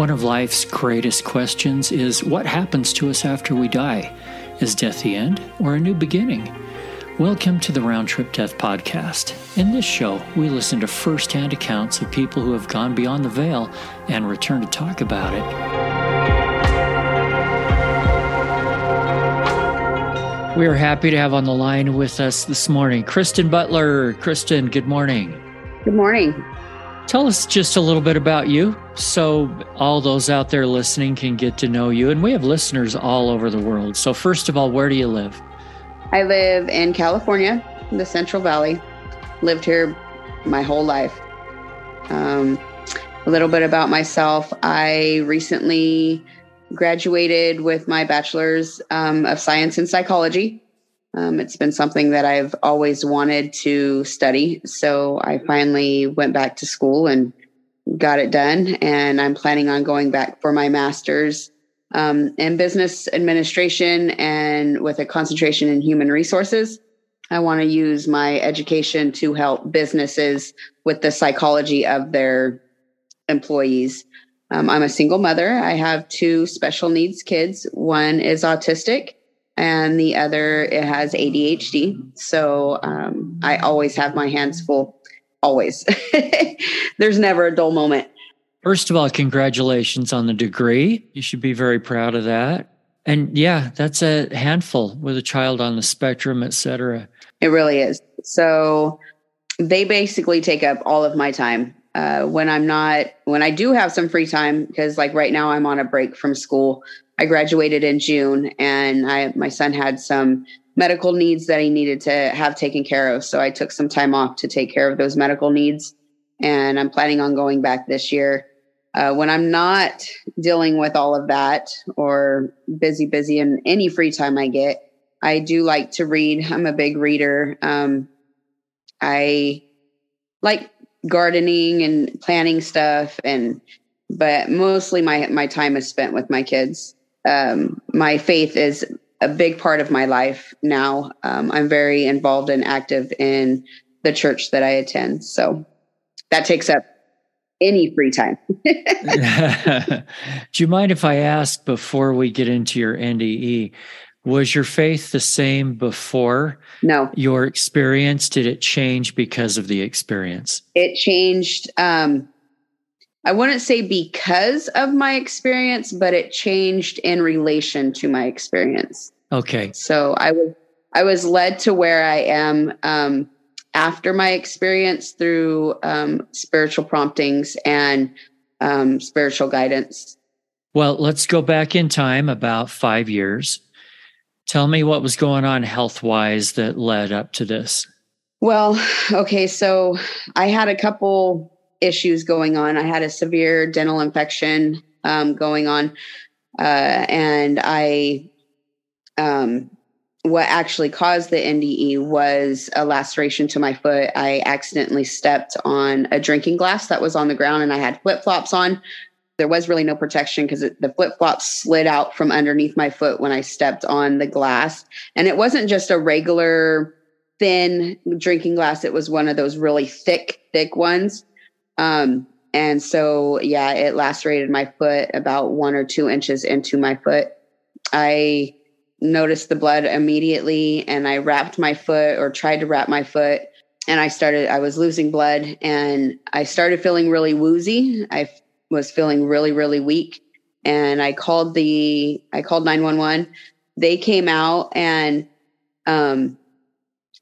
One of life's greatest questions is what happens to us after we die? Is death the end or a new beginning? Welcome to the Round Trip Death Podcast. In this show, we listen to firsthand accounts of people who have gone beyond the veil and return to talk about it. We are happy to have on the line with us this morning Kristin Butler. Kristin, good morning. Good morning. Tell us just a little bit about you so all those out there listening can get to know you. And we have listeners all over the world. So, first of all, where do you live? I live in California, the Central Valley. Lived here my whole life. Um, a little bit about myself. I recently graduated with my bachelor's um, of science in psychology. Um, it's been something that I've always wanted to study. So I finally went back to school and got it done. And I'm planning on going back for my master's um, in business administration and with a concentration in human resources. I want to use my education to help businesses with the psychology of their employees. Um, I'm a single mother. I have two special needs kids. One is autistic, and the other it has ADHD. So um, I always have my hands full. Always. There's never a dull moment. First of all, congratulations on the degree. You should be very proud of that. And yeah, that's a handful with a child on the spectrum, et cetera. It really is. So they basically take up all of my time. Uh, when I'm not, when I do have some free time, because like right now I'm on a break from school. I graduated in June and I, my son had some medical needs that he needed to have taken care of. So I took some time off to take care of those medical needs. And I'm planning on going back this year. Uh, when I'm not dealing with all of that or busy, busy in any free time I get, I do like to read. I'm a big reader. Um, I like gardening and planning stuff, and but mostly my my time is spent with my kids. Um, my faith is a big part of my life now. Um, I'm very involved and active in the church that I attend, so that takes up any free time. Do you mind if I ask before we get into your NDE? Was your faith the same before no your experience? Did it change because of the experience? It changed. Um, I wouldn't say because of my experience, but it changed in relation to my experience. Okay. So I was I was led to where I am um, after my experience through um, spiritual promptings and um, spiritual guidance. Well, let's go back in time about five years. Tell me what was going on health wise that led up to this. Well, okay, so I had a couple issues going on. I had a severe dental infection um, going on, uh, and I um, what actually caused the NDE was a laceration to my foot. I accidentally stepped on a drinking glass that was on the ground and I had flip flops on. There was really no protection because the flip flops slid out from underneath my foot when I stepped on the glass. And it wasn't just a regular thin drinking glass, it was one of those really thick, thick ones. Um, and so, yeah, it lacerated my foot about one or two inches into my foot. I noticed the blood immediately and I wrapped my foot or tried to wrap my foot and I started I was losing blood and I started feeling really woozy. I f- was feeling really really weak and I called the I called 911. They came out and um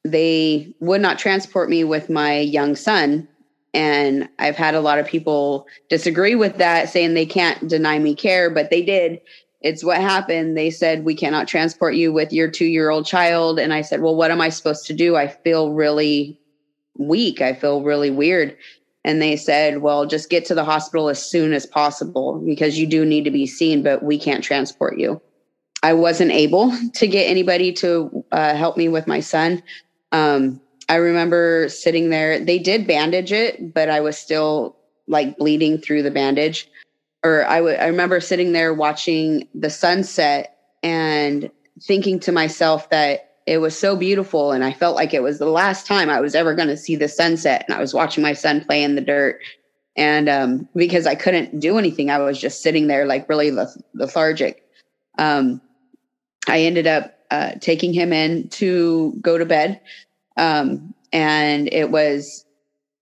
they would not transport me with my young son and I've had a lot of people disagree with that saying they can't deny me care but they did it's what happened. They said, We cannot transport you with your two year old child. And I said, Well, what am I supposed to do? I feel really weak. I feel really weird. And they said, Well, just get to the hospital as soon as possible because you do need to be seen, but we can't transport you. I wasn't able to get anybody to uh, help me with my son. Um, I remember sitting there. They did bandage it, but I was still like bleeding through the bandage or I would I remember sitting there watching the sunset and thinking to myself that it was so beautiful and I felt like it was the last time I was ever going to see the sunset and I was watching my son play in the dirt And um, because I couldn't do anything, I was just sitting there like really lethargic. Um, I ended up uh, taking him in to go to bed. Um, and it was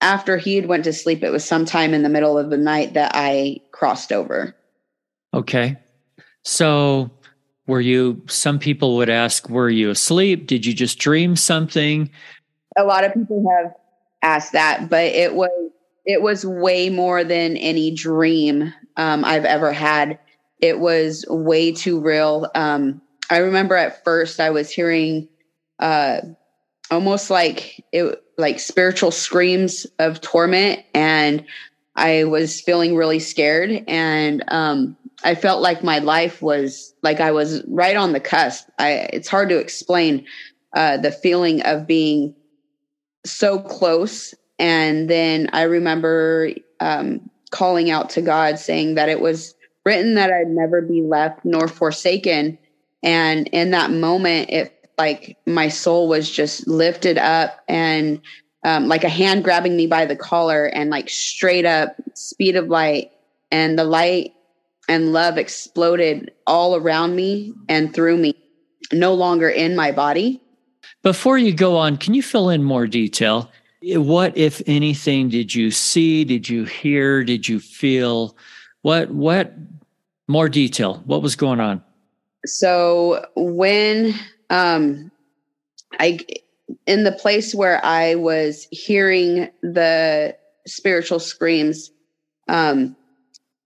after he had went to sleep, it was sometime in the middle of the night that I crossed over. Okay. So were you, some people would ask, were you asleep? Did you just dream something? A lot of people have asked that, but it was, it was way more than any dream um, I've ever had. It was way too real. Um, I remember at first I was hearing uh, almost like it, like spiritual screams of torment, and I was feeling really scared. And um, I felt like my life was like I was right on the cusp. I, it's hard to explain uh, the feeling of being so close. And then I remember um, calling out to God, saying that it was written that I'd never be left nor forsaken. And in that moment, it like my soul was just lifted up and um, like a hand grabbing me by the collar and like straight up speed of light and the light and love exploded all around me and through me, no longer in my body. Before you go on, can you fill in more detail? What, if anything, did you see? Did you hear? Did you feel? What, what more detail? What was going on? So when um, I, in the place where I was hearing the spiritual screams, um,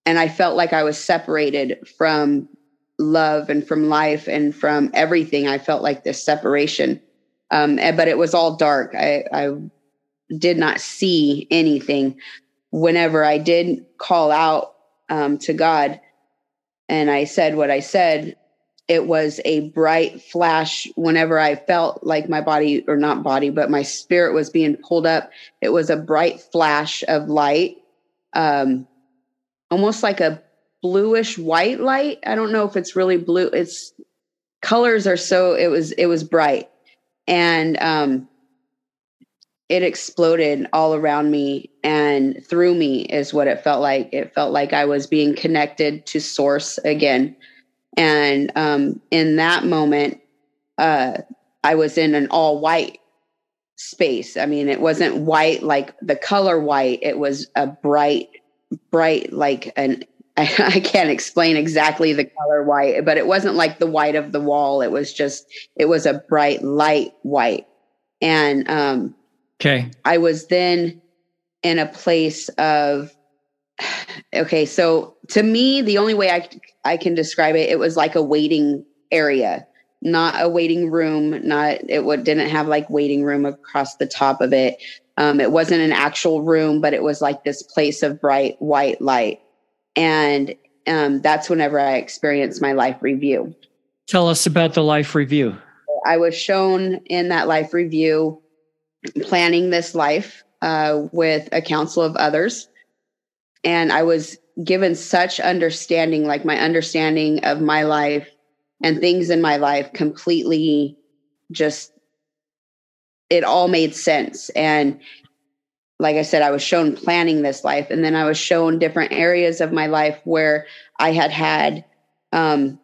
and I felt like I was separated from love and from life and from everything. I felt like this separation. Um, and, but it was all dark. I, I did not see anything. Whenever I did call out um, to God and I said what I said, it was a bright flash whenever I felt like my body, or not body, but my spirit was being pulled up. It was a bright flash of light, um, almost like a bluish white light. I don't know if it's really blue. It's colors are so, it was, it was bright. And um, it exploded all around me and through me, is what it felt like. It felt like I was being connected to source again and um, in that moment, uh, I was in an all white space. I mean, it wasn't white like the color white, it was a bright, bright, like an I, I can't explain exactly the color white, but it wasn't like the white of the wall. It was just, it was a bright light white. And um, okay, I was then in a place of okay, so to me, the only way I I can describe it, it was like a waiting area, not a waiting room. Not it would didn't have like waiting room across the top of it. Um, it wasn't an actual room, but it was like this place of bright white light, and um, that's whenever I experienced my life review. Tell us about the life review. I was shown in that life review planning this life uh, with a council of others and I was given such understanding, like my understanding of my life and things in my life completely just it all made sense and like I said, I was shown planning this life, and then I was shown different areas of my life where I had had um,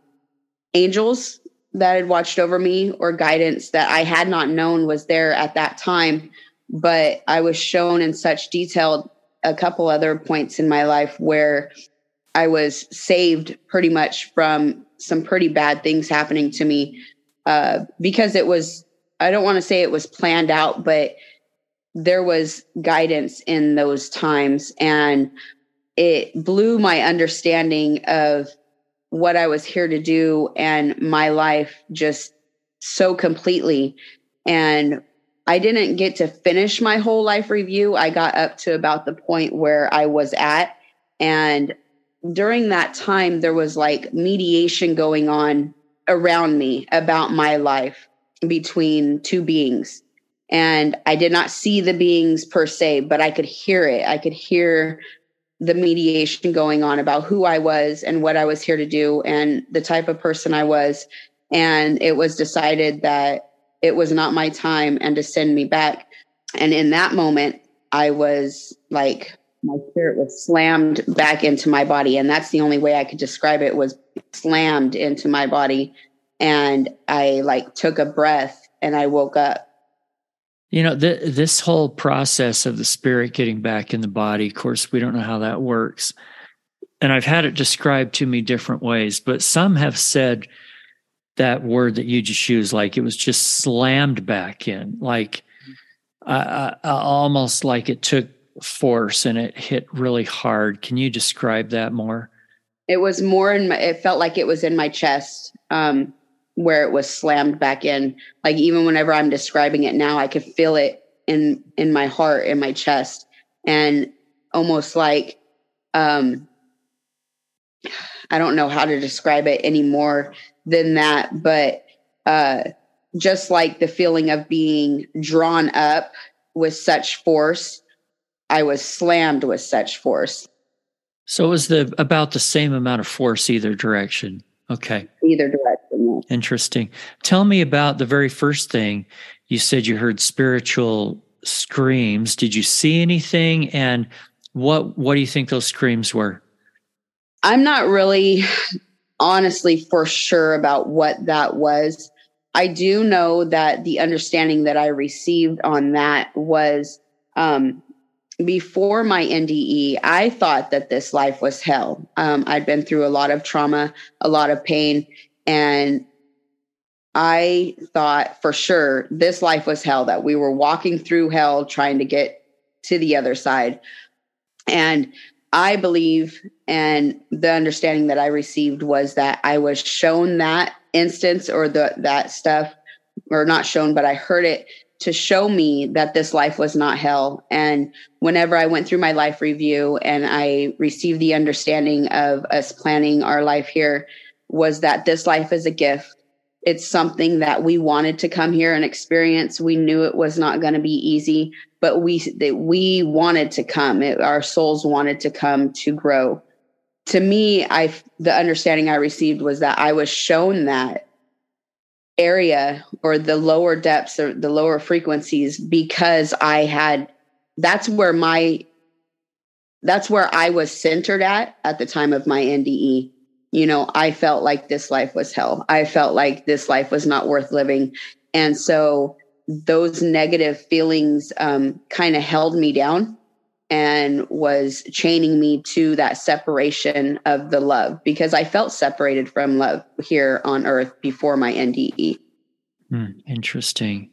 angels that had watched over me or guidance that I had not known was there at that time. But I was shown in such detail a couple other points in my life where I was saved pretty much from some pretty bad things happening to me uh, because it was, I don't want to say it was planned out, but there was guidance in those times. And it blew my understanding of what I was here to do and my life just so completely. And I didn't get to finish my whole life review. I got up to about the point where I was at. And during that time, there was like mediation going on around me about my life between two beings. And I did not see the beings per se, but I could hear it. I could hear the mediation going on about who I was and what I was here to do and the type of person I was. And it was decided that it was not my time and to send me back. And in that moment, I was like, my spirit was slammed back into my body. And that's the only way i could describe it was slammed into my body. And i like took a breath and i woke up. You know th- this whole process of the spirit getting back in the body of course we don't know how that works. And i've had it described to me different ways but some have said that word that you just used like it was just slammed back in like uh, uh, almost like it took force and it hit really hard. Can you describe that more? It was more in my, it felt like it was in my chest um, where it was slammed back in. Like even whenever I'm describing it now, I could feel it in in my heart, in my chest, and almost like um, I don't know how to describe it any more than that, but uh, just like the feeling of being drawn up with such force I was slammed with such force. So it was the about the same amount of force either direction. Okay. Either direction. Interesting. Tell me about the very first thing you said you heard spiritual screams. Did you see anything and what what do you think those screams were? I'm not really honestly for sure about what that was. I do know that the understanding that I received on that was um, before my NDE, I thought that this life was hell. Um, I'd been through a lot of trauma, a lot of pain, and I thought for sure this life was hell, that we were walking through hell trying to get to the other side. And I believe, and the understanding that I received was that I was shown that instance or the that stuff, or not shown, but I heard it to show me that this life was not hell. And whenever I went through my life review and I received the understanding of us planning our life here, was that this life is a gift. It's something that we wanted to come here and experience. We knew it was not going to be easy, but we that we wanted to come. It, our souls wanted to come to grow. To me, I the understanding I received was that I was shown that area or the lower depths or the lower frequencies because I had that's where my that's where I was centered at at the time of my NDE. You know, I felt like this life was hell. I felt like this life was not worth living. And so those negative feelings um, kind of held me down and was chaining me to that separation of the love because I felt separated from love here on earth before my NDE. Hmm, interesting.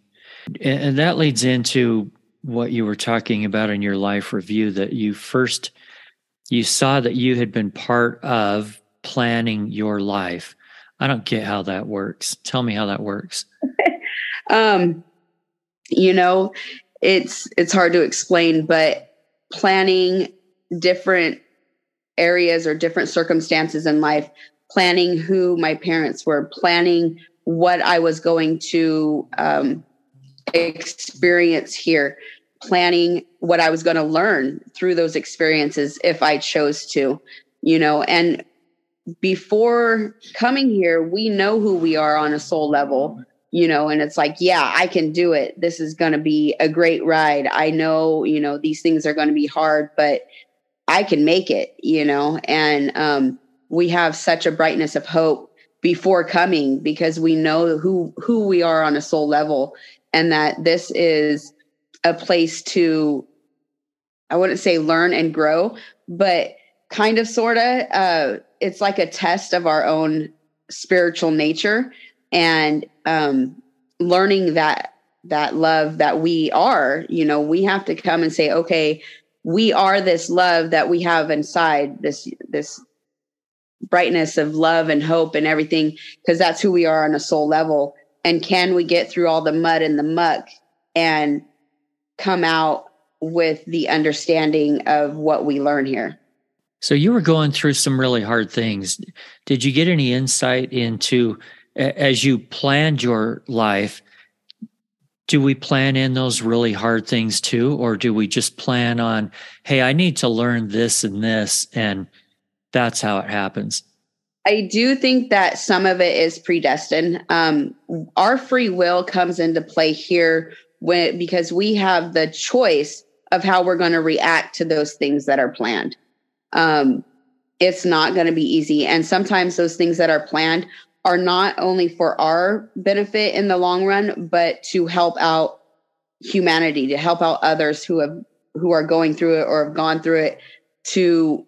And that leads into what you were talking about in your life review that you first you saw that you had been part of planning your life. I don't get how that works. Tell me how that works. um you know, it's it's hard to explain, but planning different areas or different circumstances in life, planning who my parents were, planning what I was going to um, experience here, planning what I was going to learn through those experiences if I chose to, you know, and before coming here, we know who we are on a soul level you know, and it's like, yeah, I can do it. This is going to be a great ride. I know, you know, these things are going to be hard, but I can make it, you know, and um, we have such a brightness of hope before coming because we know who who we are on a soul level and that this is a place to I wouldn't say learn and grow, but kind of sort of uh, it's like a test of our own spiritual nature and um, learning that that love that we are you know we have to come and say okay we are this love that we have inside this this brightness of love and hope and everything because that's who we are on a soul level. And can we get through all the mud and the muck and come out with the understanding of what we learn here so you were going through some really hard things did you get any insight into as you planned your life, do we plan in those really hard things too? Or do we just plan on, hey, I need to learn this and this, and that's how it happens? I do think that some of it is predestined. Um, our free will comes into play here when because we have the choice of how we're going to react to those things that are planned. Um, it's not going to be easy. And sometimes those things that are planned are not only for our benefit in the long run, but to help out humanity, to help out others who have who are going through it or have gone through it to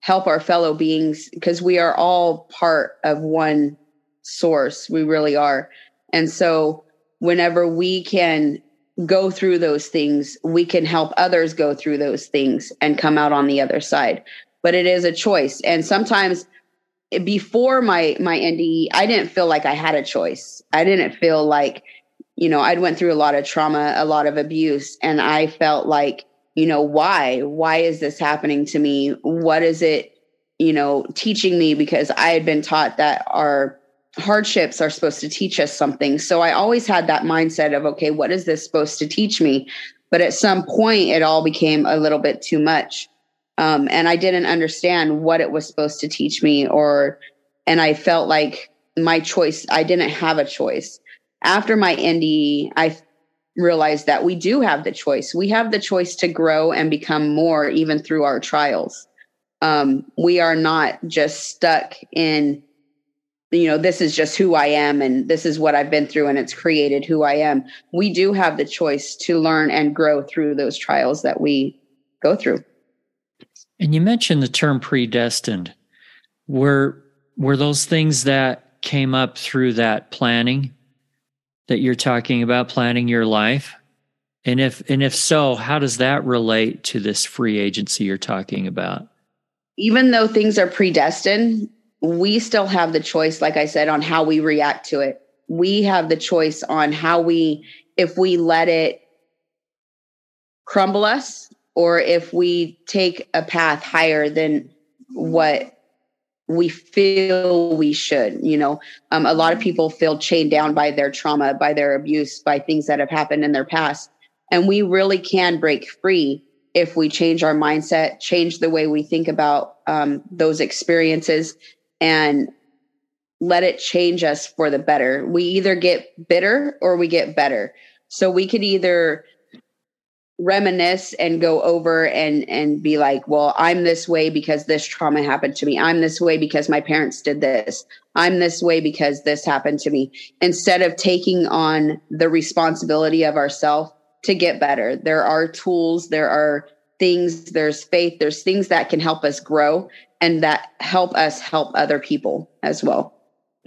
help our fellow beings because we are all part of one source. We really are. And so whenever we can go through those things, we can help others go through those things and come out on the other side. But it is a choice. And sometimes before my my NDE, I didn't feel like I had a choice. I didn't feel like, you know, I'd went through a lot of trauma, a lot of abuse, and I felt like you know why why is this happening to me what is it you know teaching me because i had been taught that our hardships are supposed to teach us something so i always had that mindset of okay what is this supposed to teach me but at some point it all became a little bit too much um, and i didn't understand what it was supposed to teach me or and i felt like my choice i didn't have a choice after my NDE, I realized that we do have the choice. We have the choice to grow and become more even through our trials. Um, we are not just stuck in, you know, this is just who I am and this is what I've been through and it's created who I am. We do have the choice to learn and grow through those trials that we go through. And you mentioned the term predestined. Were were those things that came up through that planning that you're talking about planning your life? And if and if so, how does that relate to this free agency you're talking about? Even though things are predestined, we still have the choice like I said on how we react to it. We have the choice on how we if we let it crumble us or if we take a path higher than what we feel we should you know um, a lot of people feel chained down by their trauma by their abuse by things that have happened in their past and we really can break free if we change our mindset change the way we think about um, those experiences and let it change us for the better. We either get bitter or we get better. So we could either reminisce and go over and and be like well i'm this way because this trauma happened to me. I'm this way because my parents did this. I'm this way because this happened to me. Instead of taking on the responsibility of ourselves to get better. There are tools there are things there's faith there's things that can help us grow and that help us help other people as well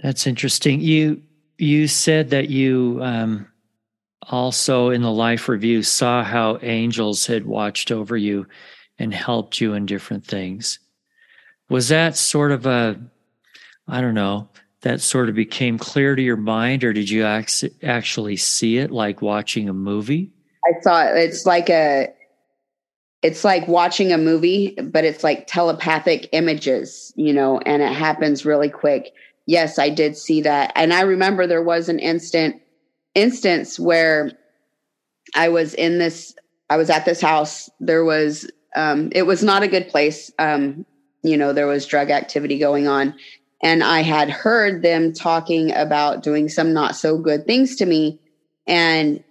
that's interesting you you said that you um also in the life review saw how angels had watched over you and helped you in different things. Was that sort of a, I don't know, that sort of became clear to your mind, or did you actually see it like watching a movie? I saw it. It's like a, it's like watching a movie, but it's like telepathic images, you know, and it happens really quick. Yes, I did see that. And I remember there was an instant instance where I was in this, I was at this house. There was, um, it was not a good place. Um, you know, there was drug activity going on. And I had heard them talking about doing some not so good things to me. And,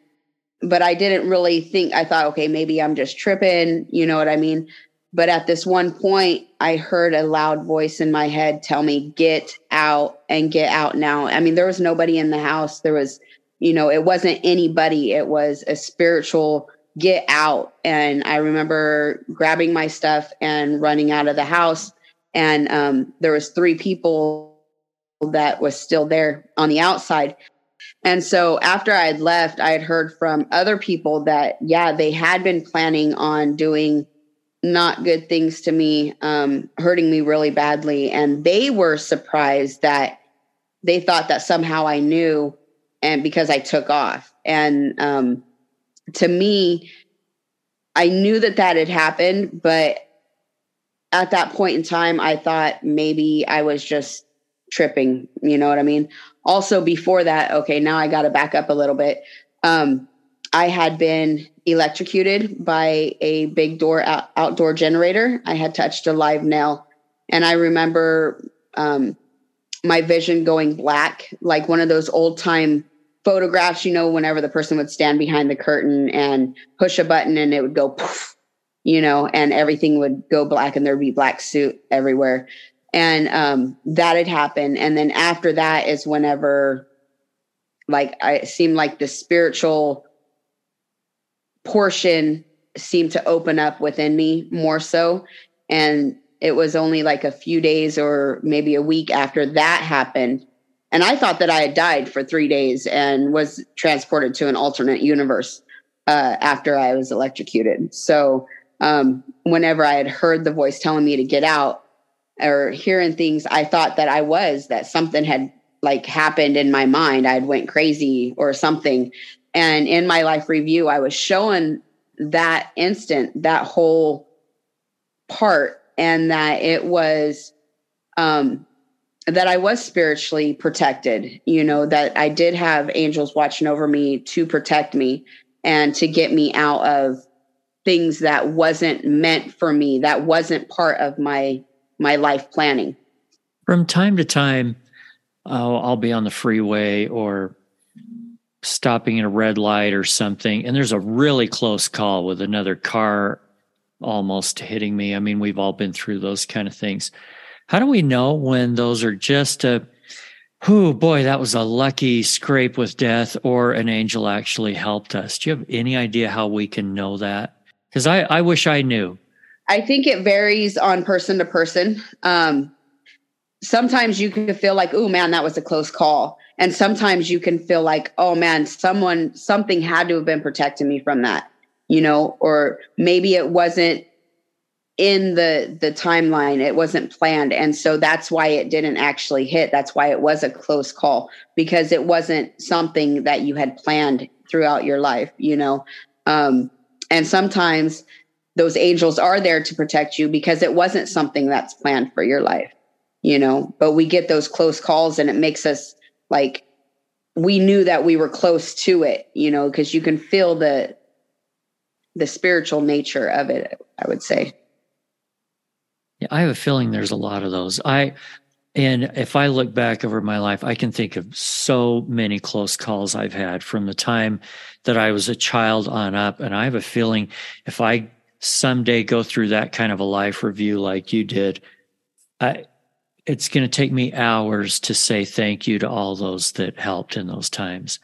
but I didn't really think, I thought, okay, maybe I'm just tripping. You know what I mean? But at this one point, I heard a loud voice in my head tell me, get out and get out now. I mean, there was nobody in the house. There was, you know, it wasn't anybody, it was a spiritual get out. And I remember grabbing my stuff and running out of the house. And um, there was three people that was still there on the outside. And so after I had left, I had heard from other people that, yeah, they had been planning on doing not good things to me, um, hurting me really badly. And they were surprised that they thought that somehow I knew and because I took off. And um, to me, I knew that that had happened, but at that point in time, I thought maybe I was just tripping. You know what I mean? Also, before that, okay, now I got to back up a little bit. Um, I had been electrocuted by a big door out, outdoor generator. I had touched a live nail, and I remember um, my vision going black, like one of those old time photographs, you know, whenever the person would stand behind the curtain and push a button and it would go poof, you know, and everything would go black and there'd be black suit everywhere. And um, that had happened. And then after that is whenever like I seemed like the spiritual portion seemed to open up within me more so. And it was only like a few days or maybe a week after that happened and I thought that I had died for three days and was transported to an alternate universe uh, after I was electrocuted. So um, whenever I had heard the voice telling me to get out or hearing things, I thought that I was that something had like happened in my mind. I'd went crazy or something. And in my life review, I was showing that instant, that whole part, and that it was um, that I was spiritually protected, you know, that I did have angels watching over me to protect me and to get me out of things that wasn't meant for me, that wasn't part of my my life planning. From time to time, I'll, I'll be on the freeway or stopping in a red light or something, and there's a really close call with another car almost hitting me. I mean, we've all been through those kind of things. How do we know when those are just a, oh boy, that was a lucky scrape with death, or an angel actually helped us? Do you have any idea how we can know that? Because I, I wish I knew. I think it varies on person to person. Um, sometimes you can feel like, oh man, that was a close call. And sometimes you can feel like, oh man, someone, something had to have been protecting me from that, you know, or maybe it wasn't in the the timeline. It wasn't planned. And so that's why it didn't actually hit. That's why it was a close call. Because it wasn't something that you had planned throughout your life you know? Um and sometimes those angels are there to protect you because it wasn't something that's planned for your life you know but we get those close calls and it makes us like we knew that we were close to it you know because you can feel the the spiritual nature of it i would say yeah, I have a feeling there's a lot of those. I and if I look back over my life, I can think of so many close calls I've had from the time that I was a child on up. And I have a feeling if I someday go through that kind of a life review like you did, I, it's going to take me hours to say thank you to all those that helped in those times.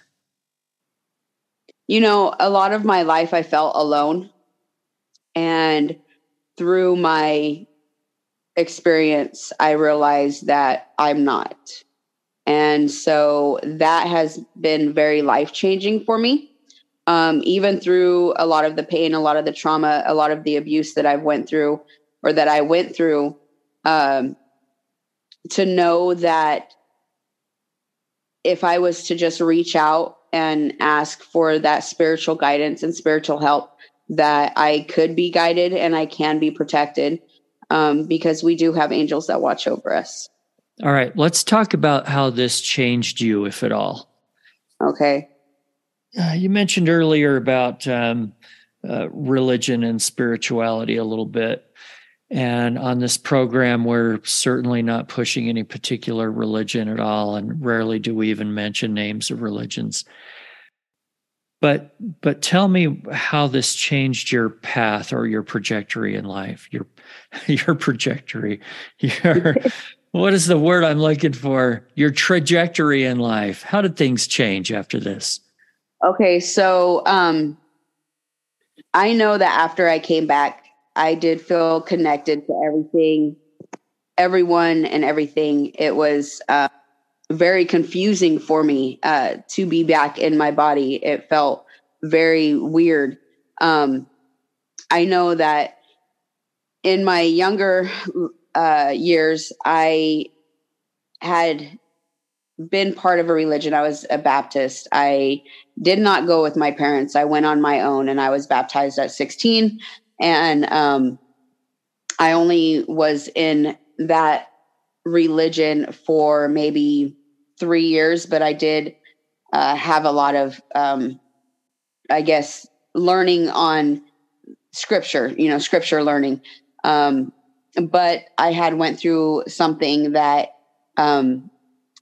You know, a lot of my life I felt alone. And through my experience, I realized that I'm not. And so that has been very life changing for me. Um, even through a lot of the pain, a lot of the trauma, a lot of the abuse that I've went through or that I went through, um, to know that if I was to just reach out and ask for that spiritual guidance and spiritual help, that I could be guided and I can be protected um, because we do have angels that watch over us. All right, let's talk about how this changed you, if at all. Okay. Uh, you mentioned earlier about um, uh, religion and spirituality a little bit. And on this program, we're certainly not pushing any particular religion at all. And rarely do we even mention names of religions. But but tell me how this changed your path or your trajectory in life. Your your trajectory. Your what is the word I'm looking for? Your trajectory in life. How did things change after this? Okay, so um I know that after I came back, I did feel connected to everything, everyone and everything. It was uh very confusing for me uh, to be back in my body. It felt very weird. Um, I know that in my younger uh, years, I had been part of a religion. I was a Baptist. I did not go with my parents. I went on my own and I was baptized at 16. And um, I only was in that religion for maybe three years, but I did uh, have a lot of, um, I guess, learning on scripture, you know, scripture learning. Um, but I had went through something that um,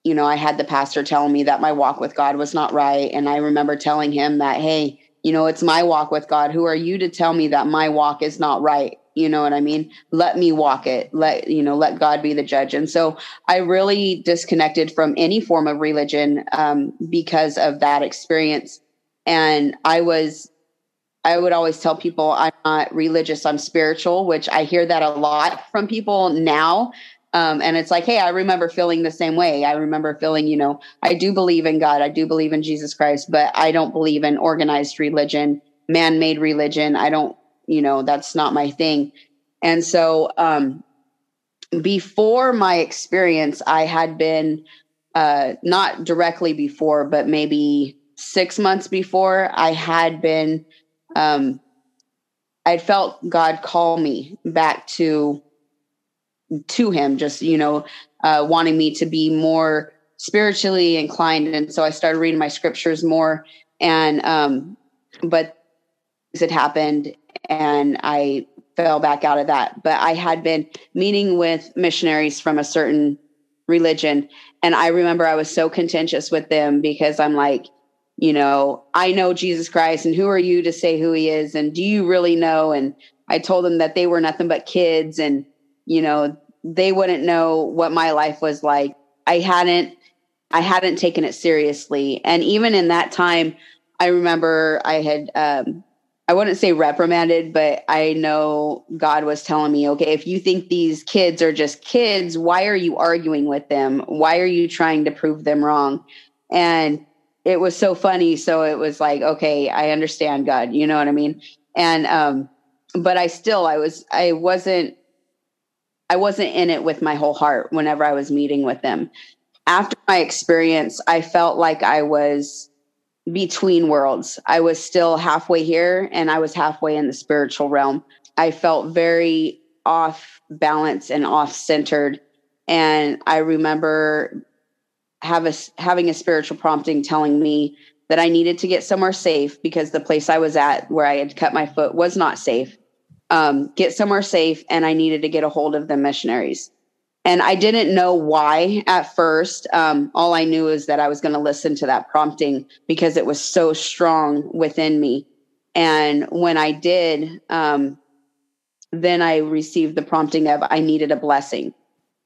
you know, I had the pastor telling me that my walk with God was not right. And I remember telling him that, hey, you know, it's my walk with God. Who are you to tell me that my walk is not right? You know what I mean? Let me walk it. Let, you know, let God be the judge. And so I really disconnected from any form of religion um, because of that experience. And I was, I would always tell people I'm not religious, I'm spiritual, which I hear that a lot from people now. Um, and it's like, hey, I remember feeling the same way. I remember feeling, you know, I do believe in God, I do believe in Jesus Christ, but I don't believe in organized religion, man made religion. I don't, you know, that's not my thing. And so, um, before my experience, I had been, uh, not directly before, but maybe six months before, I had been, um, I felt God call me back to to him just you know uh, wanting me to be more spiritually inclined. And so i started reading my scriptures more. And um but it happened and i fell back out of that. But i had been meeting with missionaries from a certain religion. And i remember i was so contentious with them because i'm like you know i know jesus christ and who are you to say who he is? And do you really know? And i told them that they were nothing but kids and you know, they wouldn't know what my life was like. I hadn't I hadn't taken it seriously. And even in that time, I remember I had um I wouldn't say reprimanded, but I know God was telling me, okay, if you think these kids are just kids, why are you arguing with them? Why are you trying to prove them wrong? And it was so funny. So it was like, okay, I understand God, you know what I mean? And um, but I still I was I wasn't I wasn't in it with my whole heart whenever I was meeting with them. After my experience, I felt like I was between worlds. I was still halfway here and I was halfway in the spiritual realm. I felt very off balance and off centered. And I remember have a, having a spiritual prompting telling me that I needed to get somewhere safe because the place I was at where I had cut my foot was not safe um, get somewhere safe, and I needed to get a hold of the missionaries. And I didn't know why at first. Um, all I knew is that I was going to listen to that prompting because it was so strong within me. And when I did, um, then I received the prompting of I needed a blessing.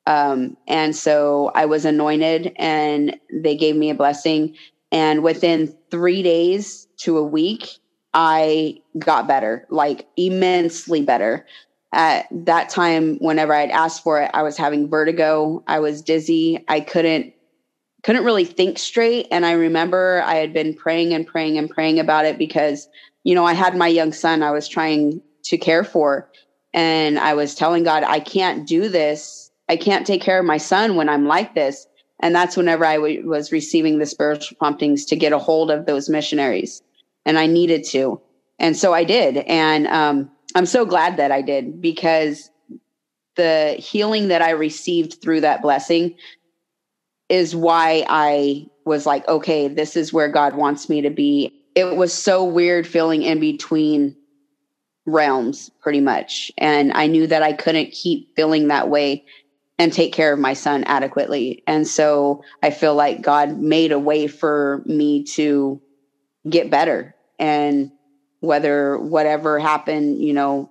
Um, and so I was anointed and they gave me a blessing. And within three days to a week, I got better, like immensely better. At that time, whenever I'd asked for it, I was having vertigo. I was dizzy. I couldn't couldn't really think straight. And I remember I had been praying and praying and praying about it because, you know, I had my young son I was trying to care for. And I was telling God, I can't do this. I can't take care of my son when I'm like this. And that's whenever I w- was receiving the spiritual promptings to get a hold of those missionaries and I needed to. And so I did. And um, I'm so glad that I did because the healing that I received through that blessing is why I was like, okay, this is where God wants me to be. It was so weird feeling in between realms, pretty much. And I knew that I couldn't keep feeling that way and take care of my son adequately. And so I feel like God made a way for me to get better and whether whatever happened you know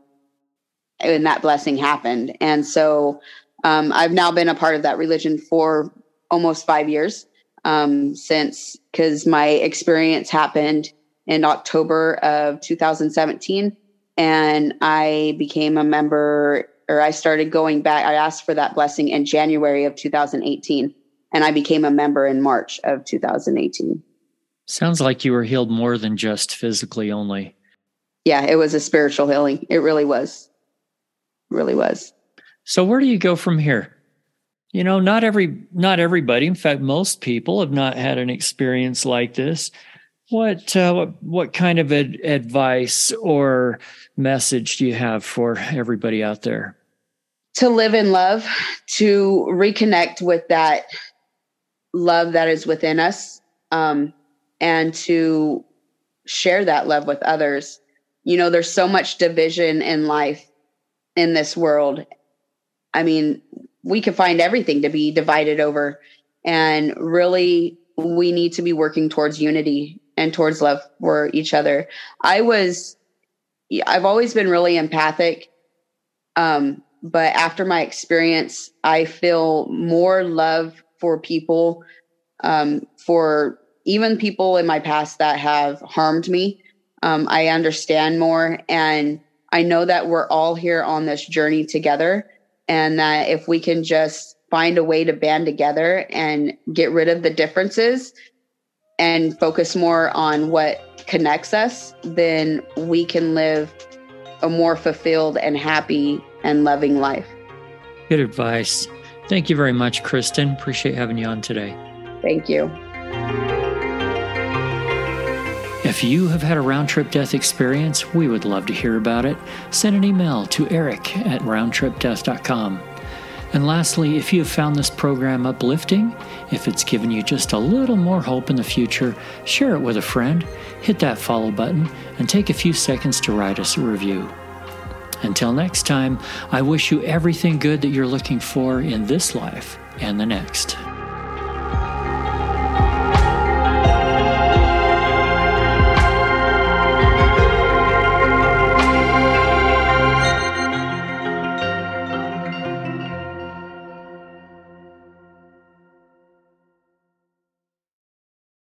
and that blessing happened. And so um, i've now been a part of that religion for almost five years um, since because my experience happened in october of 2017 and i became a member or i started going back i asked for that blessing in january of 2018 and i became a member in march of 2018 Sounds like you were healed more than just physically only. Yeah, it was a spiritual healing. It really was. It really was. So where do you go from here? You know, not every not everybody, in fact most people have not had an experience like this. What uh, what, what kind of ad- advice or message do you have for everybody out there? To live in love, to reconnect with that love that is within us. Um, and to share that love with others. You know, there's so much division in life in this world. I mean, we can find everything to be divided over. And really, we need to be working towards unity and towards love for each other. I was, I've always been really empathic. Um, but after my experience, I feel more love for people, um, for even people in my past that have harmed me. Um, I understand more and I know that we're all here on this journey together and that if we can just find a way to band together and get rid of the differences and focus more on what connects us, then we can live a more fulfilled and happy and loving life. Good advice. Thank you very much, Kristin. Appreciate having you on today. Thank you. If you have had a round trip death experience, we would love to hear about it. Send an email to eric at roundtripdeath.com. And lastly, if you have found this program uplifting, if it's given you just a little more hope in the future, share it with a friend, hit that follow button, and take a few seconds to write us a review. Until next time, I wish you everything good that you're looking for in this life and the next.